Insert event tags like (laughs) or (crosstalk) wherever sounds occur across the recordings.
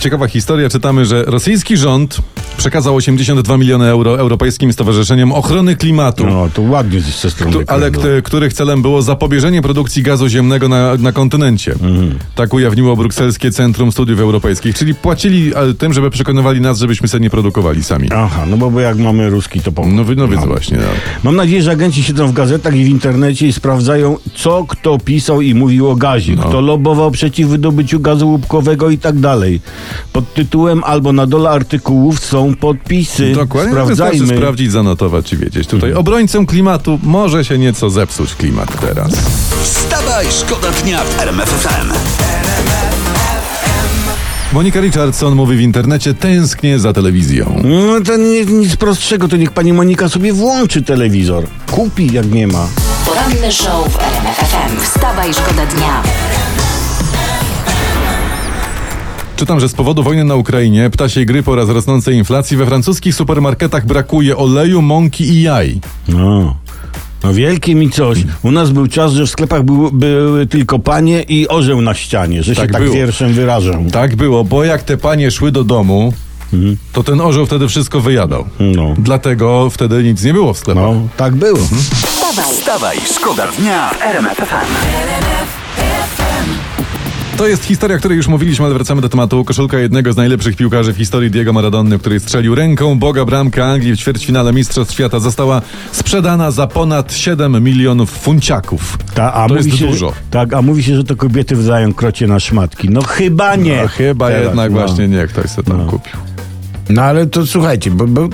Ciekawa historia. Czytamy, że rosyjski rząd przekazał 82 miliony euro europejskim stowarzyszeniom ochrony klimatu. No, to ładnie ze strony. Któ- ale których celem było zapobieżenie produkcji gazu ziemnego na, na kontynencie. Mhm. Tak ujawniło Brukselskie Centrum Studiów Europejskich. Czyli płacili e, tym, żeby przekonywali nas, żebyśmy sobie nie produkowali sami. Aha, no bo, bo jak mamy ruski, to pomogą. No, no więc właśnie. No. Mam nadzieję, że agenci siedzą w gazetach i w internecie i sprawdzają, co kto pisał i mówił o gazie. No. Kto lobował przeciw wydobyciu gazu łupkowego i tak dalej. Pod tytułem albo na dole artykułów są podpisy. Dokładnie. Wystarczy Sprawdzajmy. sprawdzić, zanotować i wiedzieć. Tutaj obrońcą klimatu może się nieco zepsuć klimat teraz. Wstawaj, szkoda dnia w RMF FM. Monika Richardson mówi w internecie tęsknię za telewizją. No to nie, nic prostszego, to niech pani Monika sobie włączy telewizor. Kupi, jak nie ma. Poranny show w RMF FM. Wstawaj, szkoda dnia. Czytam, że z powodu wojny na Ukrainie, ptasiej grypy oraz rosnącej inflacji we francuskich supermarketach brakuje oleju, mąki i jaj. No. No wielkie mi coś. U nas był czas, że w sklepach był, były tylko panie i orzeł na ścianie, że Tak się tak było. wierszem wyrażą. Tak było, bo jak te panie szły do domu, to ten orzeł wtedy wszystko wyjadał. No. Dlatego wtedy nic nie było w sklepach. No, tak było. Wstawaj, Wstawaj, szkoda dnia w RMF FM. To jest historia, o której już mówiliśmy, ale wracamy do tematu. Koszulka jednego z najlepszych piłkarzy w historii Diego Maradony, który strzelił ręką Boga bramkę Anglii w ćwierćfinale Mistrzostw Świata, została sprzedana za ponad 7 milionów funciaków. Ta, a to mówi jest się, dużo. Tak, a mówi się, że to kobiety wdają krocie na szmatki. No chyba nie. A chyba Teraz, jednak no. właśnie nie, ktoś sobie tam kupił. No ale to słuchajcie, bo, bo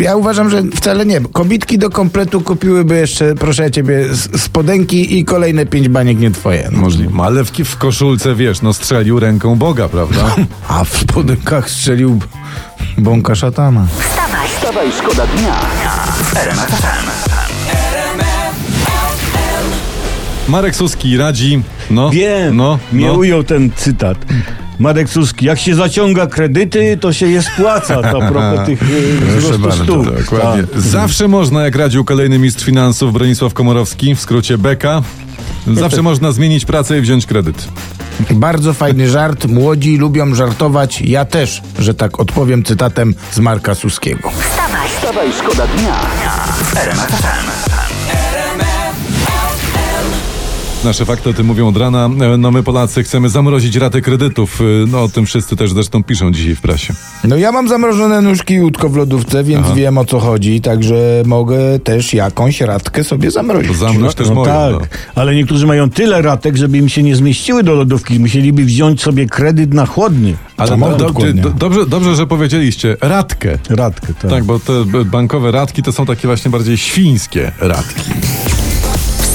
ja uważam, że wcale nie. Kobitki do kompletu kupiłyby jeszcze, proszę ja ciebie, spodenki i kolejne pięć baniek nie twoje. No. Możliwe. Ale w, w koszulce, wiesz, no strzelił ręką Boga, prawda? A w spodenkach strzelił bąka szatana. wstawaj. Wstawaj, szkoda dnia. Marek Suski radzi, no, Wiem, no, mnie no. ujął ten cytat. Marek Suski, jak się zaciąga kredyty, to się je spłaca. To a propos tych (laughs) y, wzrostu stóp. Dokładnie. Tak. Zawsze można, jak radził kolejny mistrz finansów Bronisław Komorowski, w skrócie Beka, zawsze można zmienić pracę i wziąć kredyt. Bardzo fajny żart. Młodzi lubią żartować. Ja też, że tak odpowiem cytatem z Marka Suskiego. Wstawaj, Wstawaj, szkoda dnia w Nasze fakty o tym mówią od rana. E, No my Polacy chcemy zamrozić raty kredytów. E, No o tym wszyscy też zresztą piszą dzisiaj w prasie. No ja mam zamrożone nóżki i łódko w lodówce, więc wiem o co chodzi, także mogę też jakąś radkę sobie zamrozić. Zamroź też No moją. tak, No. ale niektórzy mają tyle ratek, żeby im się nie zmieściły do lodówki. Musieliby wziąć sobie kredyt na chłodny. Ale do, do, chłodnie. do, dobrze, dobrze, że powiedzieliście. Radkę. Radkę, tak. Tak, bo te bankowe radki to są takie właśnie bardziej świńskie radki.